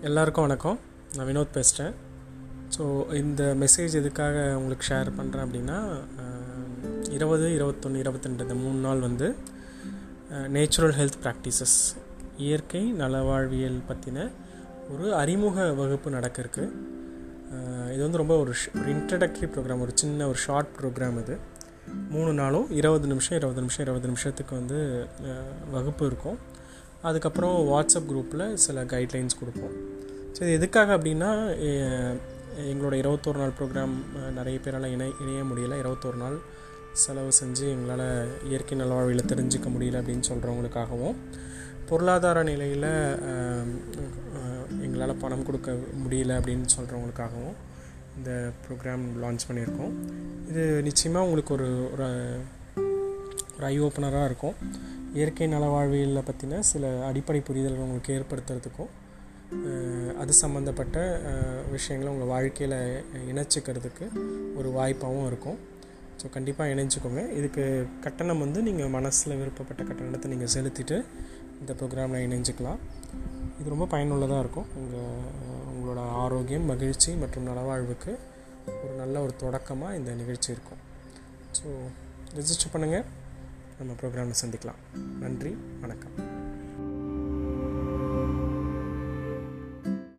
எல்லாருக்கும் வணக்கம். நான் வினோத் பேசுகிறேன் ஸோ இந்த மெசேஜ் எதுக்காக உங்களுக்கு ஷேர் பண்ணுறேன் அப்படின்னா இருபது இருபத்தொன்று இருபத்தெண்டு இந்த மூணு நாள் வந்து நேச்சுரல் ஹெல்த் ப்ராக்டிசஸ் இயற்கை நலவாழ்வியல் பற்றின ஒரு அறிமுக வகுப்பு நடக்க இருக்கு. இது வந்து ரொம்ப ஒரு ஷ்- ஒரு இன்ட்ரடக்டரி ப்ரோக்ராம் ஒரு சின்ன ஒரு ஷார்ட் ப்ரோக்ராம் இது. மூணு நாளும் இருபது நிமிஷம் இருபது நிமிஷம் இருபது நிமிஷத்துக்கு வந்து வகுப்பு இருக்கும். அதுக்கப்புறம் வாட்ஸ்அப் குரூப்பில் சில கைட்லைன்ஸ் கொடுப்போம். ஸோ இது எதுக்காக அப்படின்னா எங்களோட இருபத்தோரு நாள் ப்ரோக்ராம் நிறைய பேரால் இணை இணைய முடியல. இருபத்தோரு நாள் செலவு செஞ்சு எங்களால் இயற்கை நல்வாழ்வில் தெரிஞ்சுக்க முடியல அப்படின்னு சொல்கிறவங்களுக்காகவும் பொருளாதார நிலையில் எங்களால் பணம் கொடுக்க முடியல அப்படின்னு சொல்கிறவங்களுக்காகவும் இந்த ப்ரோக்ராம் லான்ச் பண்ணியிருக்கோம். இது நிச்சயமாக உங்களுக்கு ஒரு ஒரு ஐ ஓப்பனராக இருக்கும். இயற்கை நலவாழ்வியலில் பற்றின சில அடிப்படை புரிதல்கள் உங்களுக்கு ஏற்படுத்துறதுக்கும் அது சம்மந்தப்பட்ட விஷயங்களை உங்கள் வாழ்க்கையில் இணைச்சிக்கிறதுக்கு ஒரு வாய்ப்பாகவும் இருக்கும். ஸோ கண்டிப்பாக இணைஞ்சுக்கோங்க. இதுக்கு கட்டணம் வந்து நீங்கள் மனசில் விருப்பப்பட்ட கட்டணத்தை நீங்கள் செலுத்திட்டு இந்த ப்ரோக்ராமில் இணைஞ்சிக்கலாம். இது ரொம்ப பயனுள்ளதாக இருக்கும். உங்கள் உங்களோட ஆரோக்கியம் மகிழ்ச்சி மற்றும் நலவாழ்வுக்கு ஒரு நல்ல ஒரு தொடக்கமாக இந்த நிகழ்ச்சி இருக்கும். ஸோ ரெஜிஸ்டர் பண்ணுங்கள் நம்ம ப்ரோக்ராமில் சந்திக்கலாம். நன்றி வணக்கம்.